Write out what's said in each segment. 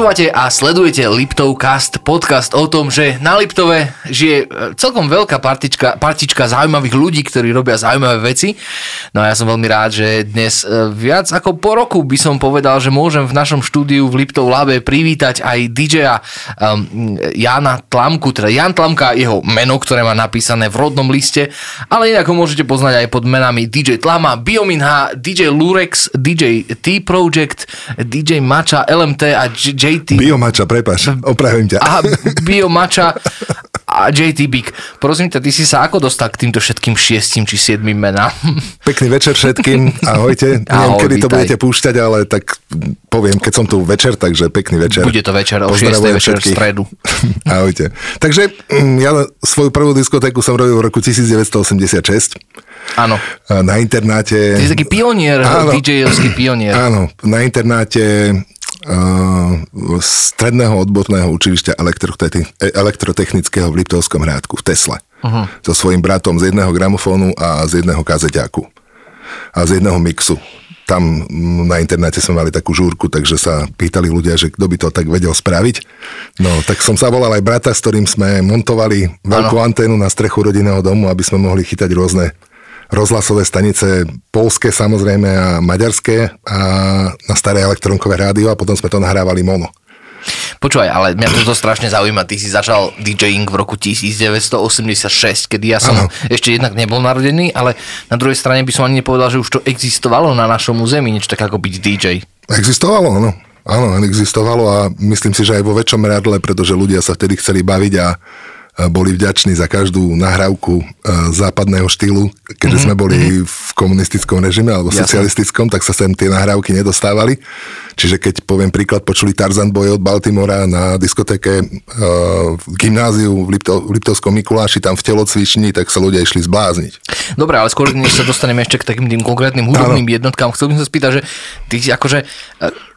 Počúvate a sledujete Liptovcast, podcast o tom, že na Liptove žije e, celkom veľká partička, partička zaujímavých ľudí, ktorí robia zaujímavé veci. No a ja som veľmi rád, že dnes e, viac ako po roku by som povedal, že môžem v našom štúdiu v Liptov Labe privítať aj DJ-a um, Jana Tlamku, teda Jan Tlamka, jeho meno, ktoré má napísané v rodnom liste, ale inak ho môžete poznať aj pod menami DJ Tlama, Biomin H, DJ Lurex, DJ T-Project, DJ Macha, LMT a JT... Biomača, prepaš, opravím ťa. Aha, Biomača a JT Big. Prosím ťa, ty si sa ako dostal k týmto všetkým šiestim či siedmým menám? Pekný večer všetkým, ahojte. Ahoj, Neviem, kedy vítaj. to budete púšťať, ale tak poviem, keď som tu večer, takže pekný večer. Bude to večer, o 6. večer v stredu. ahojte. Takže mm, ja svoju prvú diskotéku som robil v roku 1986. Áno. Na internáte... Ty si taký pionier, DJ-ovský pionier. Áno, na internáte stredného odborného učilišťa elektrotechnického v Liptovskom hrádku v Tesle. Uh-huh. So svojím bratom z jedného gramofónu a z jedného kazeťáku. A z jedného mixu. Tam na internáte sme mali takú žúrku, takže sa pýtali ľudia, že kto by to tak vedel spraviť. No, tak som sa volal aj brata, s ktorým sme montovali veľkú ano. anténu na strechu rodinného domu, aby sme mohli chytať rôzne rozhlasové stanice polské samozrejme a maďarské a na staré elektronkové rádio a potom sme to nahrávali mono. Počúvaj, ale mňa to strašne zaujíma. Ty si začal DJing v roku 1986, kedy ja som ano. ešte jednak nebol narodený, ale na druhej strane by som ani nepovedal, že už to existovalo na našom území, niečo tak ako byť DJ. Existovalo, áno. Áno, existovalo a myslím si, že aj vo väčšom meradle, pretože ľudia sa vtedy chceli baviť a boli vďační za každú nahrávku západného štýlu, keďže mm-hmm. sme boli mhm. v komunistickom režime alebo Jasne. socialistickom, tak sa sem tie nahrávky nedostávali. Čiže keď poviem príklad, počuli Tarzan Boy od Baltimora na diskotéke v gymnáziu v, Lipto, v Liptovskom Mikuláši, tam v telocvični, tak sa ľudia išli zblázniť. Dobre, ale skôr než sa dostaneme ešte k takým tým konkrétnym hudobným ano. jednotkám, chcel by som sa spýtať, že ty akože uh,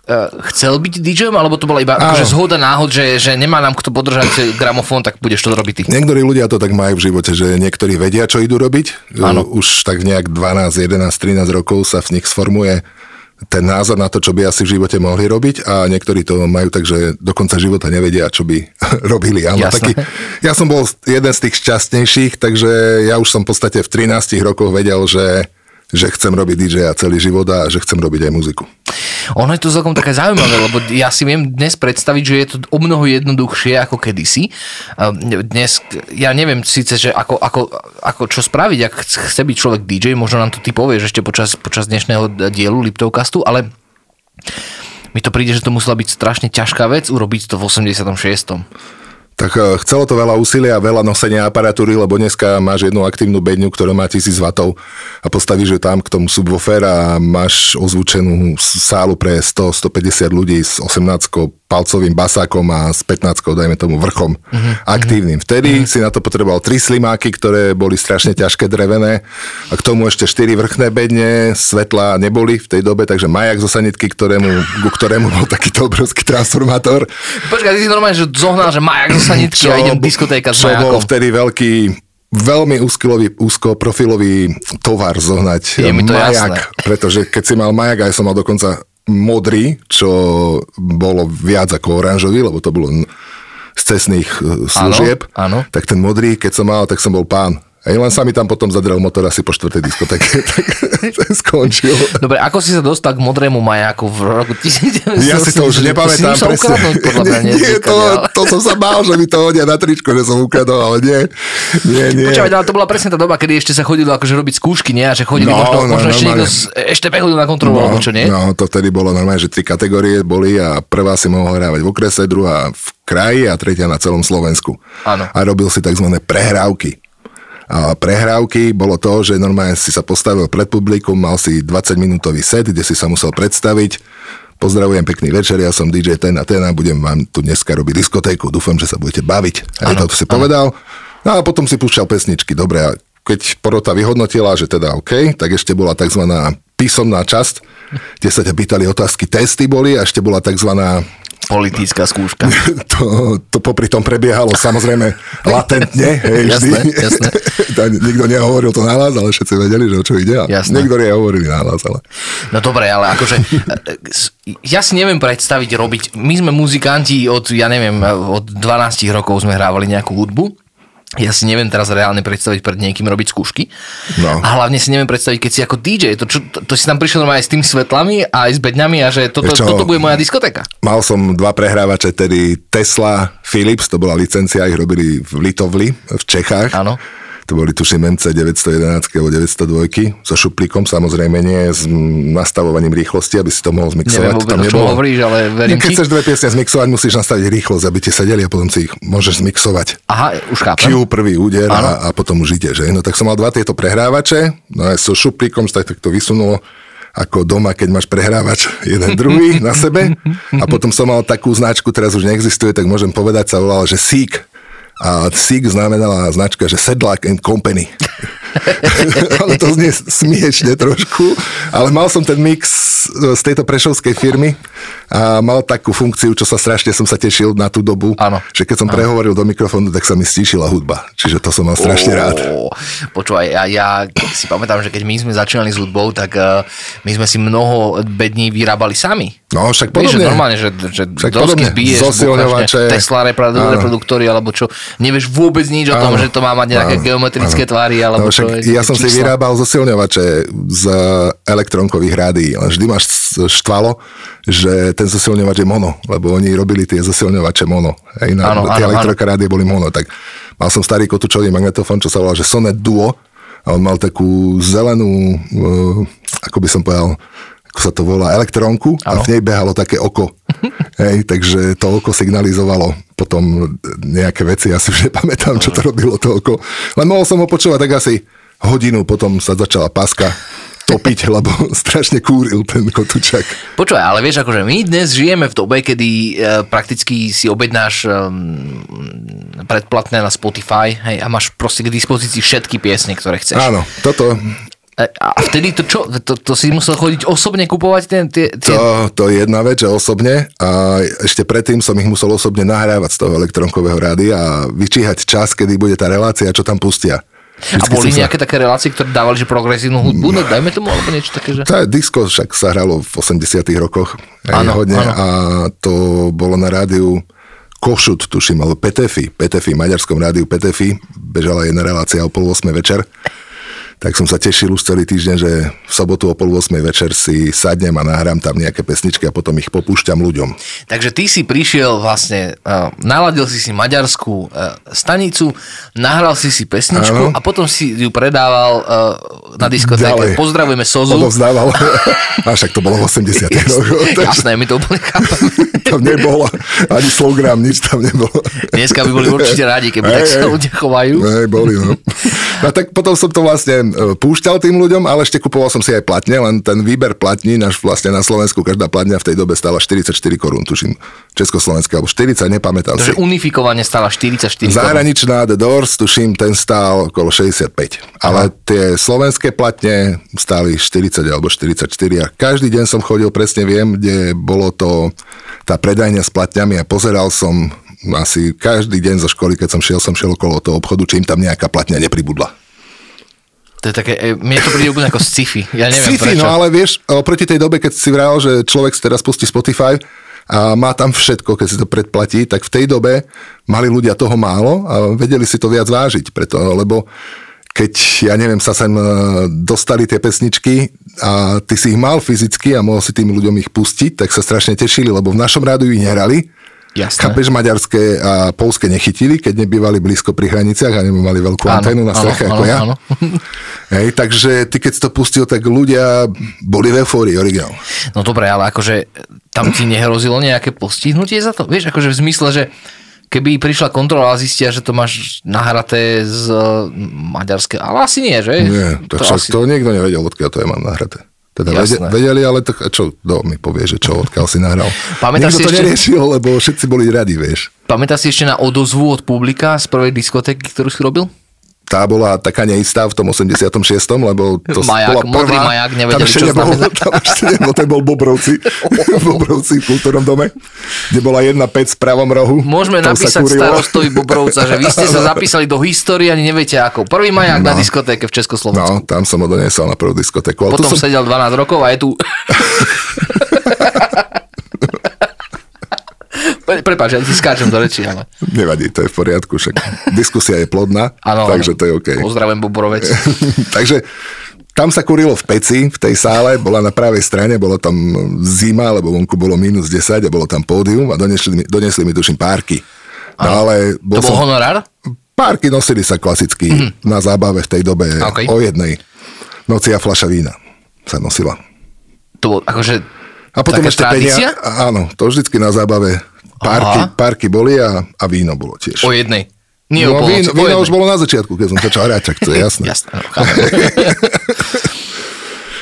chcel byť DJom, alebo to bola iba akože zhoda náhod, že, že nemá nám kto podržať gramofón, tak budeš to robiť ty. Niektorí ľudia to tak majú v živote, že niektorí vedia, čo idú robiť. Áno. Už tak nejak 12, 11, 13 rokov sa v nich sformuje ten názor na to, čo by asi v živote mohli robiť a niektorí to majú tak, že do konca života nevedia, čo by robili. Áno, taký, ja som bol jeden z tých šťastnejších, takže ja už som v podstate v 13 rokoch vedel, že že chcem robiť DJ celý život a že chcem robiť aj muziku. Ono je to celkom také zaujímavé, lebo ja si viem dnes predstaviť, že je to o mnoho jednoduchšie ako kedysi. Dnes, ja neviem síce, že ako, ako, ako čo spraviť, ak chce byť človek DJ, možno nám to ty povieš ešte počas, počas dnešného dielu Liptovkastu, ale mi to príde, že to musela byť strašne ťažká vec urobiť to v 86. Tak e, chcelo to veľa úsilia, veľa nosenia aparatúry, lebo dneska máš jednu aktívnu bedňu, ktorá má 1000 W a postavíš ju tam k tomu subwoofer a máš ozvučenú sálu pre 100-150 ľudí s 18 palcovým basákom a s 15 dajme tomu vrchom uh-huh, aktívnym. Vtedy uh-huh. si na to potreboval tri slimáky, ktoré boli strašne ťažké drevené a k tomu ešte 4 vrchné bedne, svetla neboli v tej dobe, takže majak zo sanitky, ktorému, ku ktorému bol takýto obrovský transformátor. Počkaj, ty si normálne, že zohnal, že majak zo sanitky čo, a idem diskotéka s majakom. bol vtedy veľký veľmi úzkilový, úzko profilový tovar zohnať Je mi to majak, jasné. pretože keď si mal majak, aj som mal dokonca modrý, čo bolo viac ako oranžový, lebo to bolo z cestných e, služieb. Áno, áno. Tak ten modrý, keď som mal, tak som bol pán. Hej, len sa mi tam potom zadrel motor asi po štvrtej diskotéke, tak skončil. Dobre, ako si sa dostal k modrému majaku v roku 1980? Ja si to už nepamätám si presne. podľa mňa, nie, nie to, to, som sa bál, že mi to hodia na tričko, že som ukradol, ale nie. Nie, nie. Počúvaj, ale to bola presne tá doba, kedy ešte sa chodilo akože robiť skúšky, nie? A že chodili no, možno, no, možno ešte niekto z, ešte chodil na kontrolu, no, čo nie? No, to vtedy bolo normálne, že tri kategórie boli a prvá si mohol hrávať v okrese, druhá v kraji a tretia na celom Slovensku. Áno. A robil si tzv. prehrávky prehrávky bolo to, že normálne si sa postavil pred publikum, mal si 20 minútový set, kde si sa musel predstaviť. Pozdravujem, pekný večer, ja som DJ ten a ten a budem vám tu dneska robiť diskotéku. Dúfam, že sa budete baviť. Aj to si ano. povedal. No a potom si púšťal pesničky. Dobre, a keď porota vyhodnotila, že teda OK, tak ešte bola tzv. písomná časť, kde sa ťa pýtali otázky, testy boli a ešte bola tzv Politická skúška. To, to popri tom prebiehalo samozrejme latentne, hej, vždy. Jasné, jasné. Nikto nehovoril to nahlas, ale všetci vedeli, že o čo ide. Jasné. Niektorí aj hovorili nahlas, ale... No dobre, ale akože ja si neviem predstaviť robiť, my sme muzikanti od, ja neviem, od 12 rokov sme hrávali nejakú hudbu ja si neviem teraz reálne predstaviť pred niekým robiť skúšky. No. A hlavne si neviem predstaviť, keď si ako DJ, to, čo, to, to si tam prišiel aj s tými svetlami a aj s bedňami a že toto, čo? toto bude moja diskotéka. Mal som dva prehrávače, tedy Tesla, Philips, to bola licencia, ich robili v Litovli, v Čechách. Áno. To boli tuším MC 911 alebo 902 so šuplíkom, samozrejme nie s nastavovaním rýchlosti, aby si to mohol zmixovať. Neviem Tam vôbec, o čom hovoríš, ale verím Keď ti. chceš dve piesne zmixovať, musíš nastaviť rýchlosť, aby ti sedeli a potom si ich môžeš zmixovať. Aha, už chápem. Q prvý úder a, a potom už ide, že? No tak som mal dva tieto prehrávače, no aj so šuplíkom, tak, tak to vysunulo ako doma, keď máš prehrávač jeden druhý na sebe a potom som mal takú značku, teraz už neexistuje, tak môžem povedať, sa volala, že Seek a Seek znamenala značka, že Sedlak and Company. ale to znie smiešne trošku, ale mal som ten mix z tejto prešovskej firmy a mal takú funkciu, čo sa strašne som sa tešil na tú dobu, Áno. že keď som prehovoril do mikrofónu, tak sa mi stíšila hudba. Čiže to som mal strašne rád. Počúvaj, ja, ja si pamätám, že keď my sme začínali s hudbou, tak uh, my sme si mnoho bední vyrábali sami. No, však Vieš, že podobne. normálne, že, že dosky podobne. zbiješ, Zosilňovače. Tesla reprodu, Áno. reproduktory, alebo čo. Nevieš vôbec nič o tom, Áno. že to má mať nejaké Áno. geometrické Áno. tvary, alebo no, však je. ja som si čísla. vyrábal zosilňovače z elektronkových rádií, len vždy máš štvalo, že ten zosilňovač je mono, lebo oni robili tie zosilňovače mono. Hej, na, Áno, tie áno, elektrokarádie boli mono, tak mal som starý kotúčový magnetofón, čo sa volal, že Sonet Duo a on mal takú zelenú, uh, ako by som povedal, ako sa to volá, elektrónku a Áno. v nej behalo také oko. Hej, takže to oko signalizovalo potom nejaké veci, ja si už nepamätám, čo to robilo to oko. Len mohol som ho počúvať tak asi hodinu, potom sa začala paska topiť, lebo strašne kúril ten kotúčak. Počúvaj, ale vieš, akože my dnes žijeme v dobe, kedy e, prakticky si objednáš um, predplatné na Spotify hej, a máš proste k dispozícii všetky piesne, ktoré chceš. Áno, toto, E, A vtedy to čo? To, to si musel chodiť osobne kupovať ten, tie, tie... to, to je jedna vec, že osobne a ešte predtým som ich musel osobne nahrávať z toho elektronkového rádia a vyčíhať čas, kedy bude tá relácia, čo tam pustia. A Vždycky boli som sa- nejaké také relácie, ktoré dávali, že progresívnu hudbu, no dajme tomu, alebo niečo také, že... To je disco, však sa hralo v 80 rokoch. Aj Áno, hodne. áno. A to bolo na rádiu Košut, tuším, alebo Petefi. Petefi, maďarskom rádiu Petefi. Bežala jedna relácia o pol 8 večer. Tak som sa tešil už celý týždeň, že v sobotu o pol 8 večer si sadnem a nahrám tam nejaké pesničky a potom ich popúšťam ľuďom. Takže ty si prišiel vlastne, uh, naladil si si maďarskú uh, stanicu, nahral si si pesničku Áno. a potom si ju predával uh, na diskotéke. Ďalej. Pozdravujeme Sozu. Odovzdával. a však to bolo v 80 rokoch. takže Jasné, my to úplne chápeme. Tam nebolo ani slogram, nič tam nebolo. Dneska by boli určite rádi, keby tak Hej, sa ľudia chovajú. Hej, boli, no. no. tak potom som to vlastne e, púšťal tým ľuďom, ale ešte kupoval som si aj platne, len ten výber platní, náš vlastne na Slovensku, každá platňa v tej dobe stála 44 korún, tuším, Československé, alebo 40, nepamätám si. Takže unifikovanie stála 44 korún. Zahraničná The Doors, tuším, ten stál okolo 65. Ale tie slovenské platne stáli 40 alebo 44 a každý deň som chodil, presne viem, kde bolo to tá predajňa s platňami a pozeral som asi každý deň zo školy, keď som šiel, som šiel okolo toho obchodu, či im tam nejaká platňa nepribudla. To je také, e, mne to príde úplne ako sci-fi. Ja neviem Sci-fi, prečo. no ale vieš, oproti tej dobe, keď si vral, že človek si teraz pustí Spotify a má tam všetko, keď si to predplatí, tak v tej dobe mali ľudia toho málo a vedeli si to viac vážiť, preto, lebo keď, ja neviem, sa sem e, dostali tie pesničky a ty si ich mal fyzicky a mohol si tým ľuďom ich pustiť, tak sa strašne tešili, lebo v našom rádiu ich nehrali. Jasné. Chápeš, maďarské a polské nechytili, keď nebývali blízko pri hraniciach a nemali veľkú Áno, anténu na áno, streche áno, ako ja. áno. Hej, takže ty keď to pustil, tak ľudia boli v eufórii, originál. No dobre, ale akože tam ti nehrozilo nejaké postihnutie za to? Vieš, akože v zmysle, že keby prišla kontrola a zistia, že to máš nahraté z uh, maďarské, ale asi nie, že? Nie, to, to, asi... to nikto nevedel, odkiaľ to je mám nahraté. Teda Jasné. vedeli, ale a čo, kto mi povie, že čo, odkiaľ si nahral. Pamätáš Nikto to ešte- neriešil, lebo všetci boli radi, vieš. Pamätáš si ešte na odozvu od publika z prvej diskotéky, ktorú si robil? Tá bola taká neistá v tom 86., lebo to Majak, bola prvá... modrý majak, nevedeli, tam ešte čo nebol. Tam ešte nebol, ten bol Bobrovci. Bobrovci v kultúrnom dome, kde bola jedna pec v pravom rohu. Môžeme napísať starostovi Bobrovca, že vy ste sa zapísali do histórie, ani neviete ako. Prvý majak na diskotéke v Československu. No, tam som ho doniesol na prvú diskotéku. To Potom som, sedel 12 rokov a je tu. Pre- Prepáč, ja ti skáčem do reči, ale... Nevadí, to je v poriadku, však diskusia je plodná, Áno, takže to je OK. Pozdravujem Boborovec. takže tam sa kurilo v peci, v tej sále, bola na pravej strane, bolo tam zima, lebo vonku bolo minus 10 a bolo tam pódium a donesli donesli mi tuším párky. No ale bol To bol som, honorár? párky nosili sa klasicky mm-hmm. na zábave v tej dobe OK. o jednej noci a fľaša vína sa nosila. To bol akože... A potom taká ešte tradícia? penia, áno, to vždycky na zábave párky, Aha. párky boli a, a víno bolo tiež. O jednej. Nie o No, polnoci, víno, o víno už bolo na začiatku, keď som začal hrať, tak to je jasné. Jasné, no.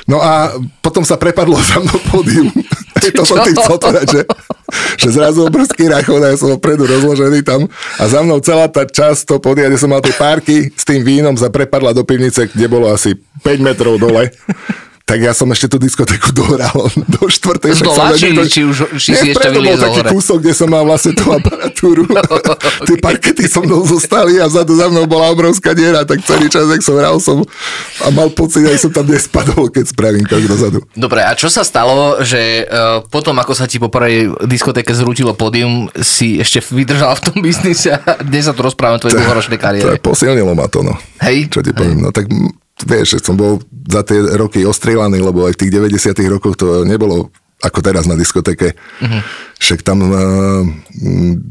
No a potom sa prepadlo za mnou pódium. to som tým chcel povedať, že, že zrazu obrovský rachot a ja som opredu rozložený tam a za mnou celá tá časť toho pódia, kde som mal tie párky s tým vínom, sa prepadla do pivnice, kde bolo asi 5 metrov dole. Tak ja som ešte tú diskotéku dohral do štvrtej. Z dola, som či- už- či si ešte bol taký hore? kúsok, kde som mal vlastne tú aparatúru. Tie parkety so mnou zostali a vzadu za mnou bola obrovská diera, tak celý čas, jak som hral som a mal pocit, že som tam nespadol, keď spravím krok dozadu. Dobre, a čo sa stalo, že uh, potom, ako sa ti po prvej diskotéke zrútilo pódium, si ešte vydržal v tom biznise a dnes sa tu rozprávame o tvojej dlhoročnej To kariére. posilnilo ma to, no. Hej? Čo ti poviem, no tak vieš, som bol za tie roky ostrelaný, lebo aj v tých 90 rokoch to nebolo ako teraz na diskotéke. Uh-huh. Však tam uh,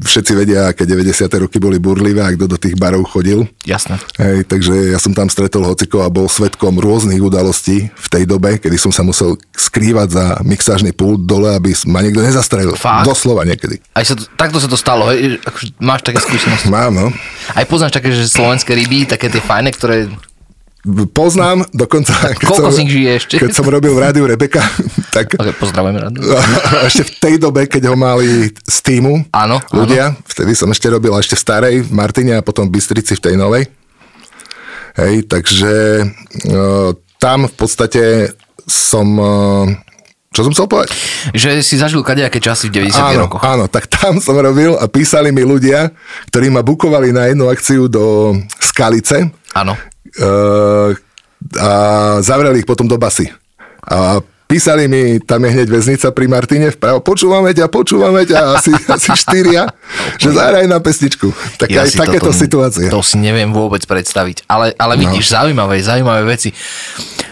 všetci vedia, aké 90. roky boli burlivé a kto do tých barov chodil. Jasné. Hej, takže ja som tam stretol hociko a bol svetkom rôznych udalostí v tej dobe, kedy som sa musel skrývať za mixážny pult dole, aby ma niekto nezastrelil. Fakt? Doslova niekedy. Aj sa to, takto sa to stalo, hej? Akože máš také skúsenosti. Mám, no. Aj poznáš také, že slovenské ryby, také tie fajné, ktoré... Poznám, dokonca... Keď Koľko som, z nich žije ešte? Keď som robil v rádiu Rebeka, tak Okay, pozdravujeme rád. ešte v tej dobe, keď ho mali z týmu Áno, ľudia, vtedy som ešte robil ešte v starej v Martine a potom v Bystrici v tej novej. Hej, takže uh, tam v podstate som... Uh, čo som chcel povedať? Že si zažil kadejaké časy v 90 Áno, rokoch. áno, tak tam som robil a písali mi ľudia, ktorí ma bukovali na jednu akciu do Skalice, Áno. Uh, a zavreli ich potom do basy. A písali mi, tam je hneď väznica pri Martine vpravo, počúvame ťa, počúvame ťa, asi, asi štyria, že zahraj na pesničku. Tak aj si takéto toto- situácie. To si neviem vôbec predstaviť. Ale, ale vidíš, no. zaujímavé, zaujímavé veci.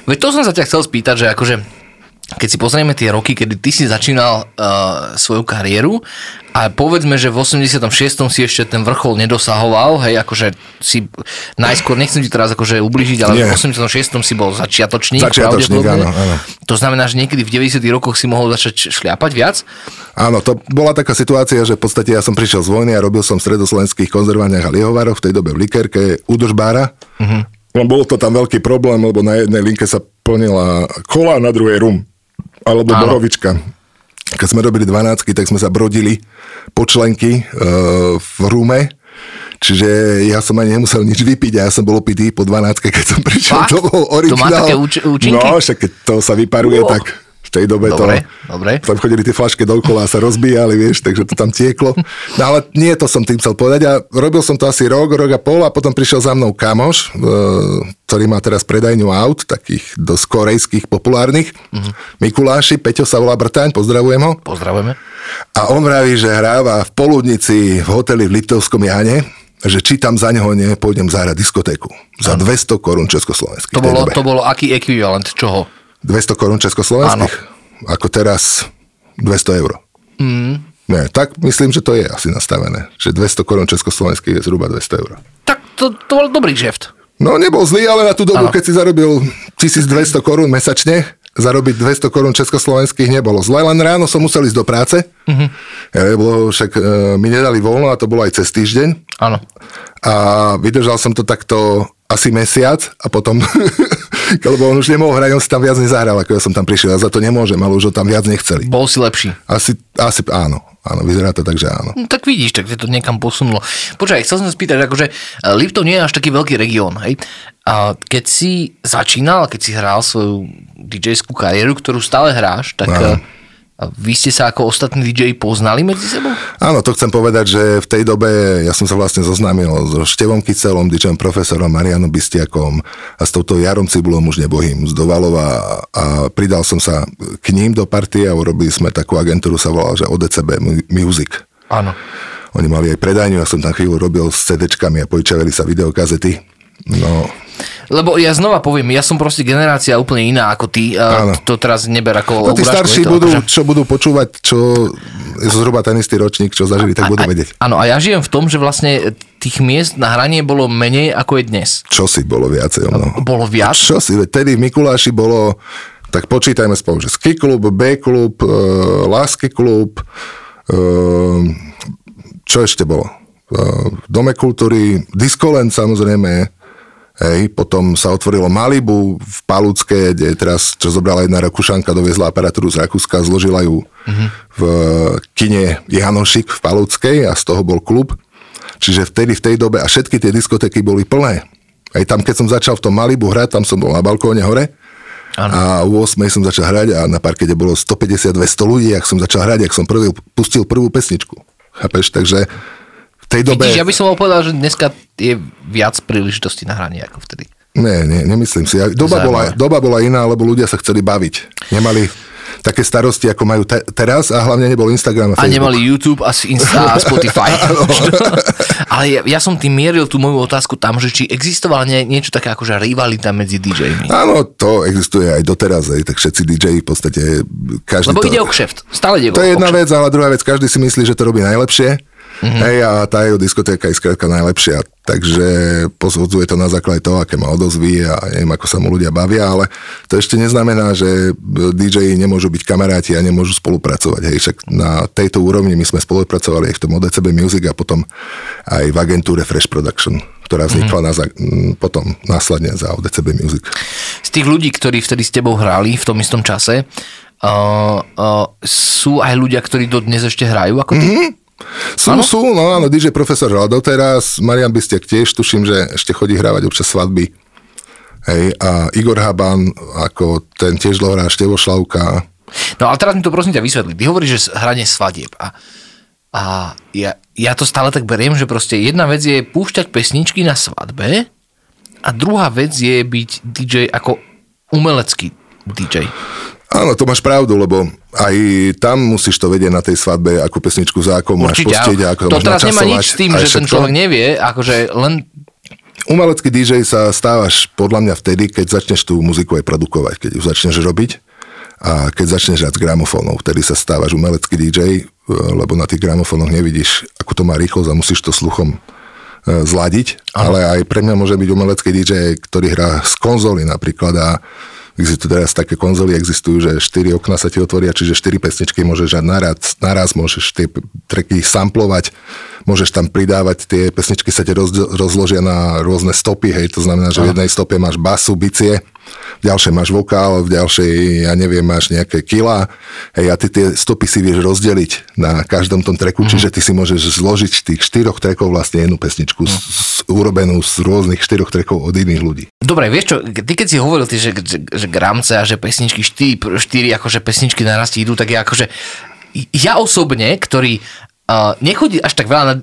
Veď to som sa ťa chcel spýtať, že akože keď si pozrieme tie roky, kedy ty si začínal uh, svoju kariéru a povedzme, že v 86. si ešte ten vrchol nedosahoval, hej, akože si najskôr, nechcem ti teraz akože ubližiť, ale Nie. v 86. si bol začiatočník, Začiatočník, áno, áno. To znamená, že niekedy v 90. rokoch si mohol začať šliapať viac? Áno, to bola taká situácia, že v podstate ja som prišiel z vojny a robil som v stredoslovenských konzervárniach a liehovároch, v tej dobe v Likerke, údržbára. Uh-huh. Bol to tam veľký problém, lebo na jednej linke sa plnila kola, na druhej rum. Alebo Áno. borovička. Keď sme robili 12, tak sme sa brodili po členky e, v rume. Čiže ja som ani nemusel nič vypiť a ja som bol opitý po 12, keď som prišiel. Fakt? To bol To má originál. také úč- účinky? No, však keď to sa vyparuje, Oh. tak v tej dobe Dobre, to... dobre. Tam chodili tie flašky dokola a sa rozbíjali, vieš, takže to tam tieklo. No ale nie to som tým chcel povedať a robil som to asi rok, rok a pol a potom prišiel za mnou kamoš, e, ktorý má teraz predajňu aut, takých dosť korejských, populárnych. Mhm. Mikuláši, Peťo sa volá Brtaň, pozdravujem ho. Pozdravujeme. A on vraví, že hráva v poludnici v hoteli v Liptovskom Jane, že či tam za neho nepôjdem zahrať diskotéku. Za 200 korún československých. To bolo, to bolo aký ekvivalent čoho? 200 korún československých? Ako teraz 200 eur. Mm. Nie, tak myslím, že to je asi nastavené. Že 200 korún československých je zhruba 200 eur. Tak to, to bol dobrý žeft. No nebol zlý, ale na tú dobu, Áno. keď si zarobil 1200 korún mesačne, zarobiť 200 korún československých nebolo zle, len ráno som musel ísť do práce, mm-hmm. lebo však e, mi nedali voľno a to bolo aj cez týždeň. Áno. A vydržal som to takto asi mesiac a potom, lebo on už nemohol hrať, on si tam viac nezahral, ako ja som tam prišiel. Ja za to nemôžem, ale už ho tam viac nechceli. Bol si lepší. Asi, asi áno, áno, vyzerá to tak, že áno. No, tak vidíš, tak to niekam posunulo. Počkaj, chcel som spýtať, akože e, Liptov nie je až taký veľký región, hej? A keď si začínal, keď si hral svoju DJ-skú kariéru, ktorú stále hráš, tak Áno. Vy ste sa ako ostatní DJ poznali medzi sebou? Áno, to chcem povedať, že v tej dobe ja som sa vlastne zoznámil so Števom Kycelom, DJom profesorom Marianom Bistiakom a s touto Jarom Cibulom už nebohým z Dovalova a pridal som sa k ním do partie a urobili sme takú agentúru, sa volala, že ODCB Music. Áno. Oni mali aj predajňu, ja som tam chvíľu robil s CD-čkami a požičiavali sa videokazety. No, Lebo ja znova poviem, ja som proste generácia úplne iná ako ty. Áno. To teraz neber ako no tí urážku, starší to budú, akože- čo budú počúvať, čo zhruba ten istý ročník, čo zažili, tak budú vedieť. Áno, a ja žijem v tom, že vlastne tých miest na hranie bolo menej ako je dnes. Čo si bolo viacej o mnou? Bolo viac? Čo si, tedy v Mikuláši bolo, tak počítajme spolu, že ski klub, B klub, e, lásky klub, e, čo ešte bolo? E, Dome kultúry, Diskoland samozrejme, Hej, potom sa otvorilo Malibu v Palucké, kde teraz, čo zobrala jedna Rakúšanka, doviezla aparatúru z Rakúska, zložila ju mm-hmm. v kine Janošik v Paluckej a z toho bol klub. Čiže vtedy, v tej dobe, a všetky tie diskotéky boli plné. Aj tam, keď som začal v tom Malibu hrať, tam som bol na balkóne hore, Áno. a u 8 som začal hrať a na parkete bolo 150-200 ľudí, ak som začal hrať, ak som prvý, pustil prvú pesničku. Chápeš? Takže tej dobe... Vidíš, ja by som povedal, že dneska je viac príležitostí na hranie ako vtedy. Nie, nie, nemyslím si. Doba bola, doba bola iná, lebo ľudia sa chceli baviť. Nemali také starosti, ako majú te- teraz a hlavne nebol Instagram a A Facebook. nemali YouTube a Insta a Spotify. Ale ja, ja som tým mieril tú moju otázku tam, že či existovala nie, niečo také ako že rivalita medzi DJmi. Áno, to existuje aj doteraz, aj, tak všetci DJ v podstate, každý Lebo to... ide o kšeft. Stále ide To je jedna kšeft. vec, ale druhá vec, každý si myslí, že to robí najlepšie. Mm-hmm. Hej, a tá jeho diskotéka je skrátka najlepšia, takže posudzuje to na základe toho, aké má odozvy a neviem, ako sa mu ľudia bavia, ale to ešte neznamená, že DJ nemôžu byť kamaráti a nemôžu spolupracovať. Hej, však na tejto úrovni my sme spolupracovali aj v tom ODCB Music a potom aj v agentúre Fresh Production, ktorá vznikla mm-hmm. na, za- potom následne za ODCB Music. Z tých ľudí, ktorí vtedy s tebou hrali v tom istom čase, uh, uh, sú aj ľudia, ktorí do dnes ešte hrajú ako ty? Mm-hmm. Sú, Áno? sú, no áno, DJ profesor hral doteraz, Marian Bistiak tiež, tuším, že ešte chodí hrávať občas svadby. Hej, a Igor Haban, ako ten tiež dlho hrá Števo Šlavka. No ale teraz mi to prosím ťa vysvetli. Ty hovoríš, že hranie svadieb a, a ja, ja to stále tak beriem, že proste jedna vec je púšťať pesničky na svadbe a druhá vec je byť DJ ako umelecký DJ. Áno, to máš pravdu, lebo aj tam musíš to vedieť na tej svadbe, akú pesničku za ako máš pustiť, ako to máš teraz nemá nič s tým, že ten všetko. človek nevie, akože len Umelecký DJ sa stávaš podľa mňa vtedy, keď začneš tú muziku aj produkovať, keď ju začneš robiť a keď začneš hrať s gramofónov, vtedy sa stávaš umelecký DJ, e, lebo na tých gramofónoch nevidíš, ako to má rýchlosť a musíš to sluchom e, zladiť, ale aj pre mňa môže byť umelecký DJ, ktorý hrá z konzoly napríklad a Existujú teraz také konzoly, existujú, že 4 okna sa ti otvoria, čiže 4 pesničky môžeš naraz, naraz môžeš tie tracky samplovať, môžeš tam pridávať, tie pesničky sa ti roz, rozložia na rôzne stopy, hej, to znamená, že v jednej stope máš basu, bicie, v ďalšej máš vokál, v ďalšej, ja neviem, máš nejaké kila, hej, a ty tie stopy si vieš rozdeliť na každom tom treku, mm-hmm. čiže ty si môžeš zložiť tých štyroch trekov vlastne jednu pesničku, mm. z, z, urobenú z rôznych štyroch trekov od iných ľudí. Dobre, vieš čo, ty keď si hovoril, ty, že, že, že gramce a že pesničky 4, 4 akože pesničky naraz ti idú, tak ja akože, ja osobne, ktorý uh, nechodí až tak veľa na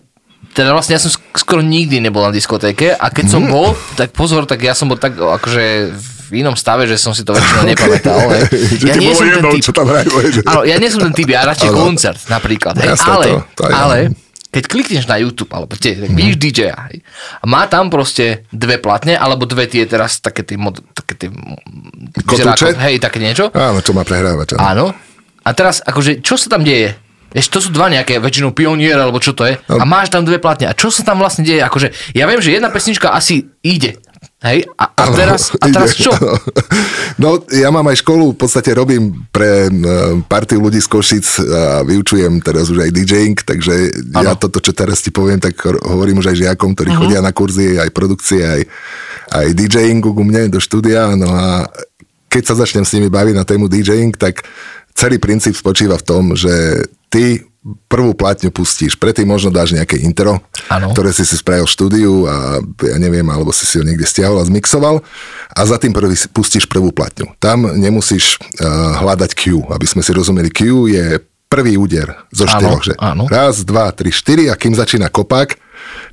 teda vlastne ja som sk- skoro nikdy nebol na diskotéke a keď som bol, tak pozor, tak ja som bol tak akože v inom stave, že som si to väčšinou nepamätal. hej. Že ti bolo jedno, hej, že- Áno, ja nie som ten typ, ja radšej Áno. koncert napríklad. Hej. Jasné, ale, to- to aj ja. ale keď klikneš na YouTube, alebo tie, tak vidíš DJ-a, hej, a má tam proste dve platne, alebo dve tie teraz také tie, mod, také tie mm, vyzerá hej, také niečo. Áno, čo má prehrávať. áno. Áno. A teraz, akože, čo sa tam deje? Vieš, to sú dva nejaké, väčšinou pionier, alebo čo to je. A máš tam dve platne. A čo sa tam vlastne deje? Akože, ja viem, že jedna pesnička asi ide. Hej, a, a teraz, a teraz čo? No, ja mám aj školu, v podstate robím pre uh, partiu ľudí z Košic a vyučujem teraz už aj DJing, takže ano. ja toto, čo teraz ti poviem, tak hovorím už aj žiakom, ktorí uh-huh. chodia na kurzy, aj produkcie, aj, aj DJingu ku mne do štúdia, no a keď sa začnem s nimi baviť na tému DJing, tak celý princíp spočíva v tom, že ty prvú platňu pustíš, predtým možno dáš nejaké intro, ano. ktoré si si spravil štúdiu a ja neviem, alebo si si ho niekde stiahol a zmixoval a za tým prvý pustíš prvú platňu. Tam nemusíš uh, hľadať Q, aby sme si rozumeli. Q je prvý úder zo štyroch, že ano. raz, dva, tri, štyri a kým začína kopák,